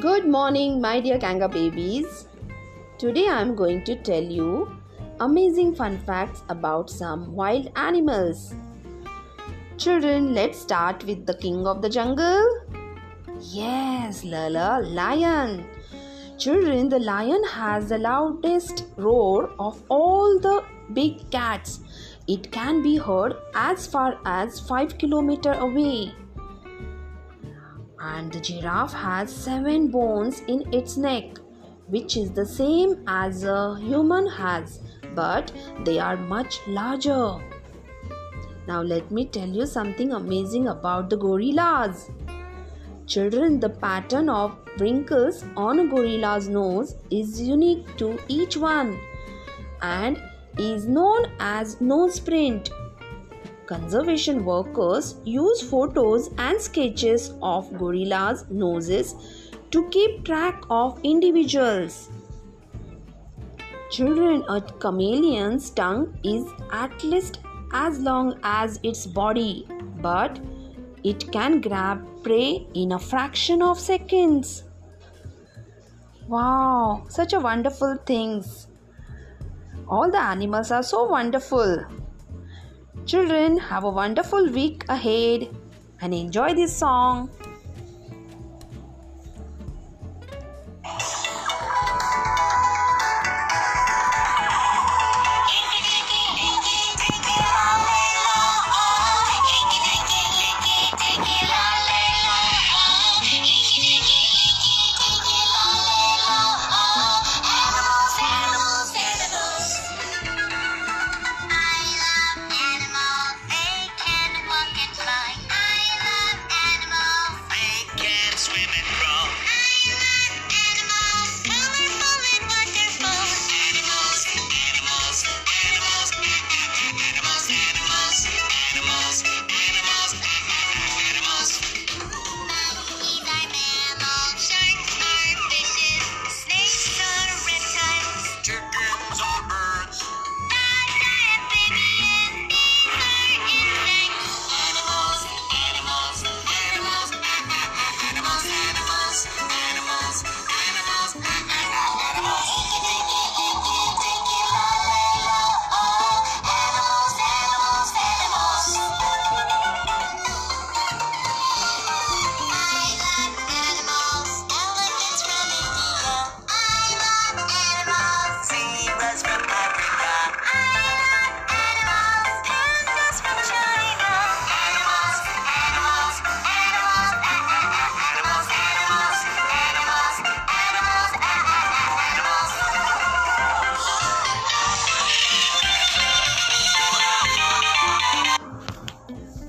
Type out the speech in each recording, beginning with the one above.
Good morning, my dear Kanga babies. Today I am going to tell you amazing fun facts about some wild animals. Children, let's start with the king of the jungle. Yes, Lala, lion. Children, the lion has the loudest roar of all the big cats. It can be heard as far as 5 km away and the giraffe has seven bones in its neck which is the same as a human has but they are much larger. Now let me tell you something amazing about the gorillas. Children the pattern of wrinkles on a gorilla's nose is unique to each one and is known as nose print Conservation workers use photos and sketches of gorillas' noses to keep track of individuals. Children, a chameleon's tongue is at least as long as its body, but it can grab prey in a fraction of seconds. Wow, such a wonderful things. All the animals are so wonderful. Children, have a wonderful week ahead and enjoy this song.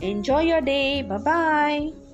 Enjoy your day. Bye bye.